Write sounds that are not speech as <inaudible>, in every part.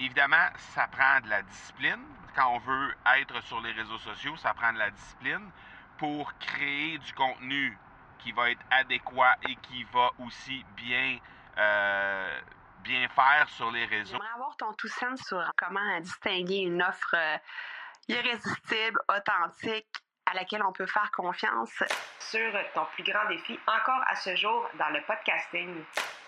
évidemment, ça prend de la discipline. Quand on veut être sur les réseaux sociaux, ça prend de la discipline pour créer du contenu qui va être adéquat et qui va aussi bien, euh, bien faire sur les réseaux. J'aimerais avoir ton tout sens sur comment distinguer une offre euh, irrésistible, authentique, à laquelle on peut faire confiance. Sur ton plus grand défi encore à ce jour dans le podcasting.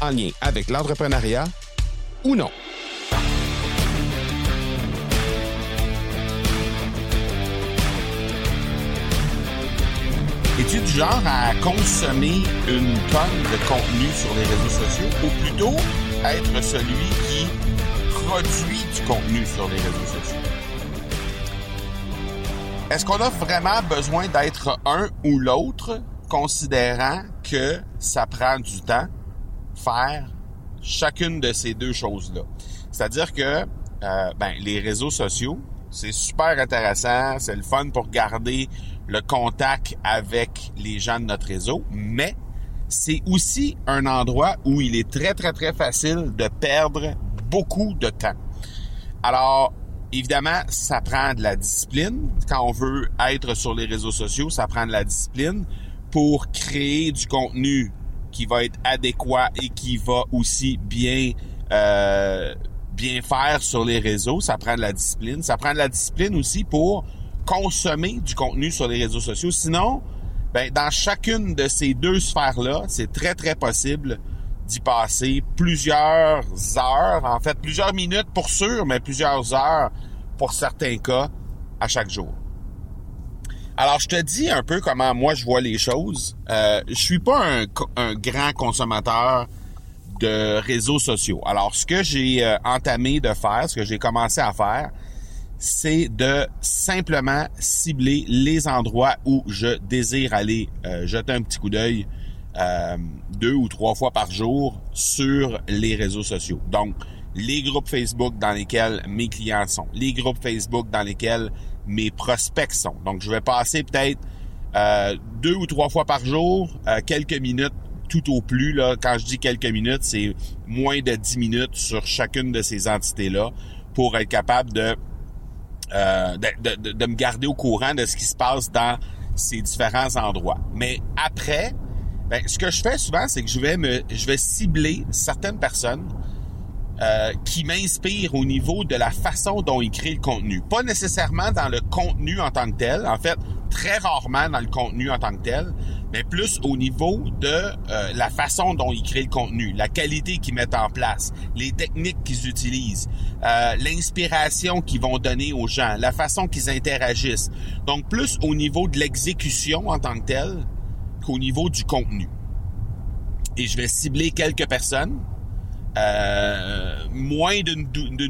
en lien avec l'entrepreneuriat ou non. Es-tu du genre à consommer une tonne de contenu sur les réseaux sociaux ou plutôt être celui qui produit du contenu sur les réseaux sociaux? Est-ce qu'on a vraiment besoin d'être un ou l'autre, considérant que ça prend du temps faire chacune de ces deux choses-là? C'est-à-dire que euh, ben, les réseaux sociaux, c'est super intéressant, c'est le fun pour garder le contact avec les gens de notre réseau, mais c'est aussi un endroit où il est très, très, très facile de perdre beaucoup de temps. Alors, évidemment, ça prend de la discipline. Quand on veut être sur les réseaux sociaux, ça prend de la discipline pour créer du contenu qui va être adéquat et qui va aussi bien euh, bien faire sur les réseaux. Ça prend de la discipline. Ça prend de la discipline aussi pour consommer du contenu sur les réseaux sociaux. Sinon, ben, dans chacune de ces deux sphères-là, c'est très, très possible d'y passer plusieurs heures, en fait, plusieurs minutes pour sûr, mais plusieurs heures pour certains cas à chaque jour. Alors, je te dis un peu comment moi je vois les choses. Euh, je suis pas un, grand consommateur de réseaux sociaux. Alors, ce que j'ai euh, entamé de faire, ce que j'ai commencé à faire, c'est de simplement cibler les endroits où je désire aller euh, jeter un petit coup d'œil euh, deux ou trois fois par jour sur les réseaux sociaux. Donc, les groupes Facebook dans lesquels mes clients sont, les groupes Facebook dans lesquels mes prospects. Donc, je vais passer peut-être euh, deux ou trois fois par jour, euh, quelques minutes tout au plus. Là, quand je dis quelques minutes, c'est moins de dix minutes sur chacune de ces entités-là pour être capable de, euh, de me garder au courant de ce qui se passe dans ces différents endroits. Mais après, ben, ce que je fais souvent, c'est que je vais me, je vais cibler certaines personnes euh, qui m'inspirent au niveau de la façon dont ils créent le contenu. Pas nécessairement dans le contenu en tant que tel, en fait, très rarement dans le contenu en tant que tel, mais plus au niveau de euh, la façon dont ils créent le contenu, la qualité qu'ils mettent en place, les techniques qu'ils utilisent, euh, l'inspiration qu'ils vont donner aux gens, la façon qu'ils interagissent. Donc, plus au niveau de l'exécution en tant que tel qu'au niveau du contenu. Et je vais cibler quelques personnes euh, moins d'une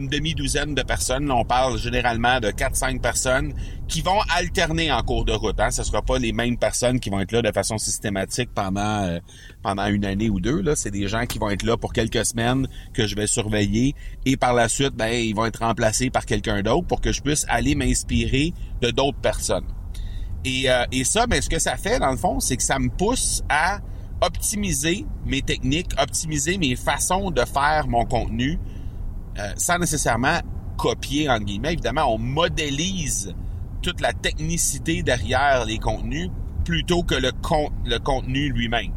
demi-douzaine de personnes. on parle généralement de 4-5 personnes qui vont alterner en cours de route. Hein. Ce ne sera pas les mêmes personnes qui vont être là de façon systématique pendant euh, pendant une année ou deux. C'est des gens qui vont être là pour quelques semaines que je vais surveiller et par la suite, ben ils vont être remplacés par quelqu'un d'autre pour que je puisse aller m'inspirer de d'autres personnes. Et, euh, et ça, ben ce que ça fait dans le fond, c'est que ça me pousse à optimiser mes techniques, optimiser mes façons de faire mon contenu euh, sans nécessairement copier, entre guillemets. Évidemment, on modélise toute la technicité derrière les contenus plutôt que le, contenu lui-même.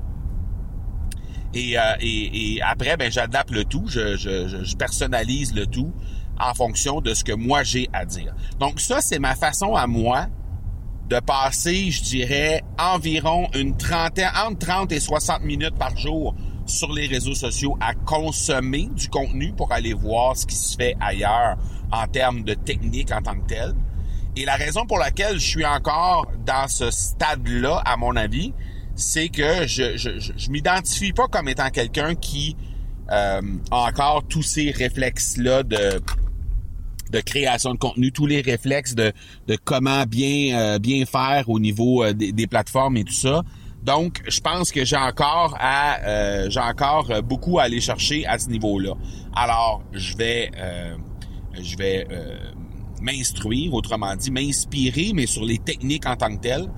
Et, euh, et, après, ben, j'adapte le tout, je, je, je, personnalise le tout en fonction de ce que moi j'ai à dire. Donc ça, c'est ma façon à moi de passer, je dirais, environ une trentaine, entre 30 et 60 minutes par jour sur les réseaux sociaux à consommer du contenu pour aller voir ce qui se fait ailleurs en termes de technique en tant que tel. Et la raison pour laquelle je suis encore dans ce stade-là, à mon avis, c'est que je, je, je, m'identifie pas comme étant quelqu'un qui euh, a encore tous ces réflexes-là de de création de contenu, tous les réflexes de, de comment bien euh, faire au niveau euh, des, plateformes et tout ça. Donc, je pense que j'ai encore euh, beaucoup à aller chercher à ce niveau-là. Alors, je vais je vais m'instruire, autrement dit, m'inspirer, mais sur les techniques en tant que telles.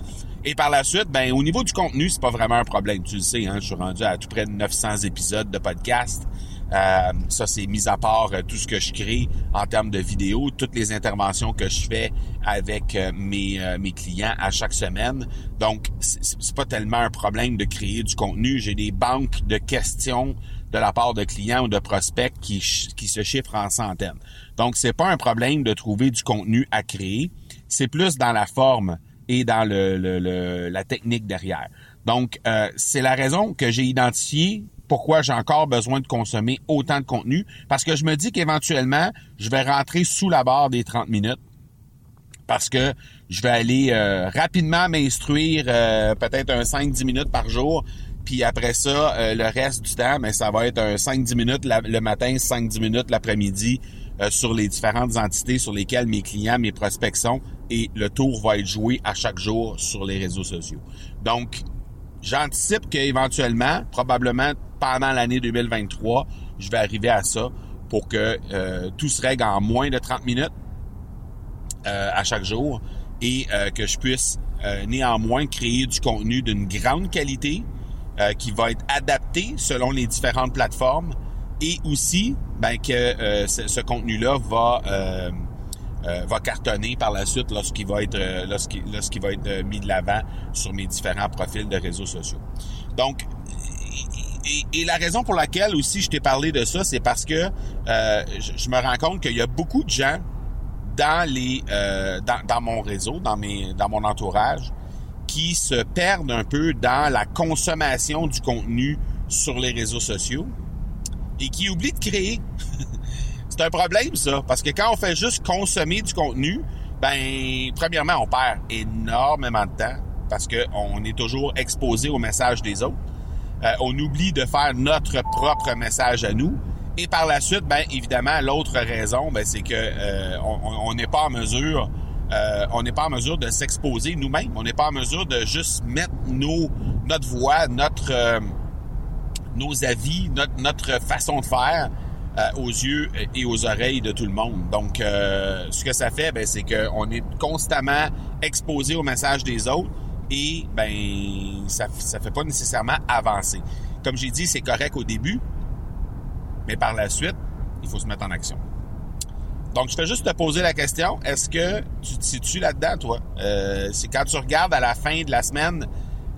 Et par la suite, ben au niveau du contenu, c'est pas vraiment un problème. Tu le sais, hein, je suis rendu à tout près de 900 épisodes de podcast. Euh, ça, c'est mis à part euh, tout ce que je crée en termes de vidéos, toutes les interventions que je fais avec euh, mes, mes clients à chaque semaine. Donc, c'est pas tellement un problème de créer du contenu. J'ai des banques de questions de la part de clients ou de prospects qui, qui se chiffrent en centaines. Donc, c'est pas un problème de trouver du contenu à créer. C'est plus dans la forme et dans le, le, la technique derrière. Donc, c'est la raison que j'ai identifié pourquoi j'ai encore besoin de consommer autant de contenu, parce que je me dis qu'éventuellement, je vais rentrer sous la barre des 30 minutes, parce que je vais aller euh, rapidement m'instruire euh, peut-être un 5-10 minutes par jour, puis après ça, euh, le reste du temps, mais ça va être un 5-10 minutes le matin, 5-10 minutes l'après-midi sur les différentes entités sur lesquelles mes clients, mes prospects sont, et le tour va être joué à chaque jour sur les réseaux sociaux. Donc, j'anticipe qu'éventuellement, probablement pendant l'année 2023, je vais arriver à ça pour que euh, tout se règle en moins de 30 minutes euh, à chaque jour et euh, que je puisse néanmoins créer du contenu d'une grande qualité qui va être adapté selon les différentes plateformes et aussi ben, que ce, contenu-là va va cartonner par la suite lorsqu'il va être lorsqu'il va être mis de l'avant sur mes différents profils de réseaux sociaux. Donc et, la raison pour laquelle aussi je t'ai parlé de ça, c'est parce que euh, je, me rends compte qu'il y a beaucoup de gens dans les euh, dans, mon réseau, dans mes dans mon entourage, qui se perdent un peu dans la consommation du contenu sur les réseaux sociaux et qui oublient de créer. <laughs> c'est un problème ça, parce que quand on fait juste consommer du contenu, ben premièrement on perd énormément de temps parce qu'on est toujours exposé au message des autres. Euh, on oublie de faire notre propre message à nous. Et par la suite, ben évidemment, l'autre raison, ben, c'est que euh, on n'est pas en mesure, euh, on n'est pas en mesure de s'exposer nous-mêmes. On n'est pas en mesure de juste mettre nos notre voix, notre nos avis, notre, notre façon de faire aux yeux et aux oreilles de tout le monde. Donc, ce que ça fait, ben, c'est qu'on est constamment exposé au message des autres et ben ça ça fait pas nécessairement avancer. Comme j'ai dit, c'est correct au début, mais par la suite, il faut se mettre en action. Donc, je fais juste te poser la question, est-ce que tu te situes là-dedans, toi? Euh, c'est quand tu regardes à la fin de la semaine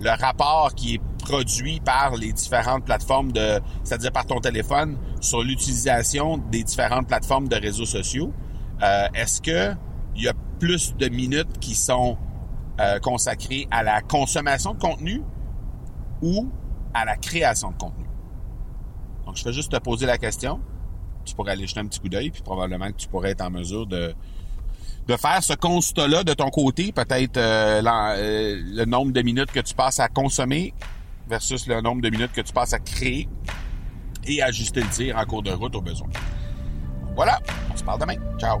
le rapport qui est produit par les différentes plateformes de, c'est-à-dire par ton téléphone, sur l'utilisation des différentes plateformes de réseaux sociaux, euh, est-ce que il y a plus de minutes qui sont euh, consacré à la consommation de contenu ou à la création de contenu. Donc, je vais juste te poser la question. Tu pourrais aller jeter un petit coup d'œil, puis probablement que tu pourrais être en mesure de, de faire ce constat-là de ton côté, peut-être euh, euh, le nombre de minutes que tu passes à consommer versus le nombre de minutes que tu passes à créer et ajuster le tir en cours de route au besoin. Voilà, on se parle demain. Ciao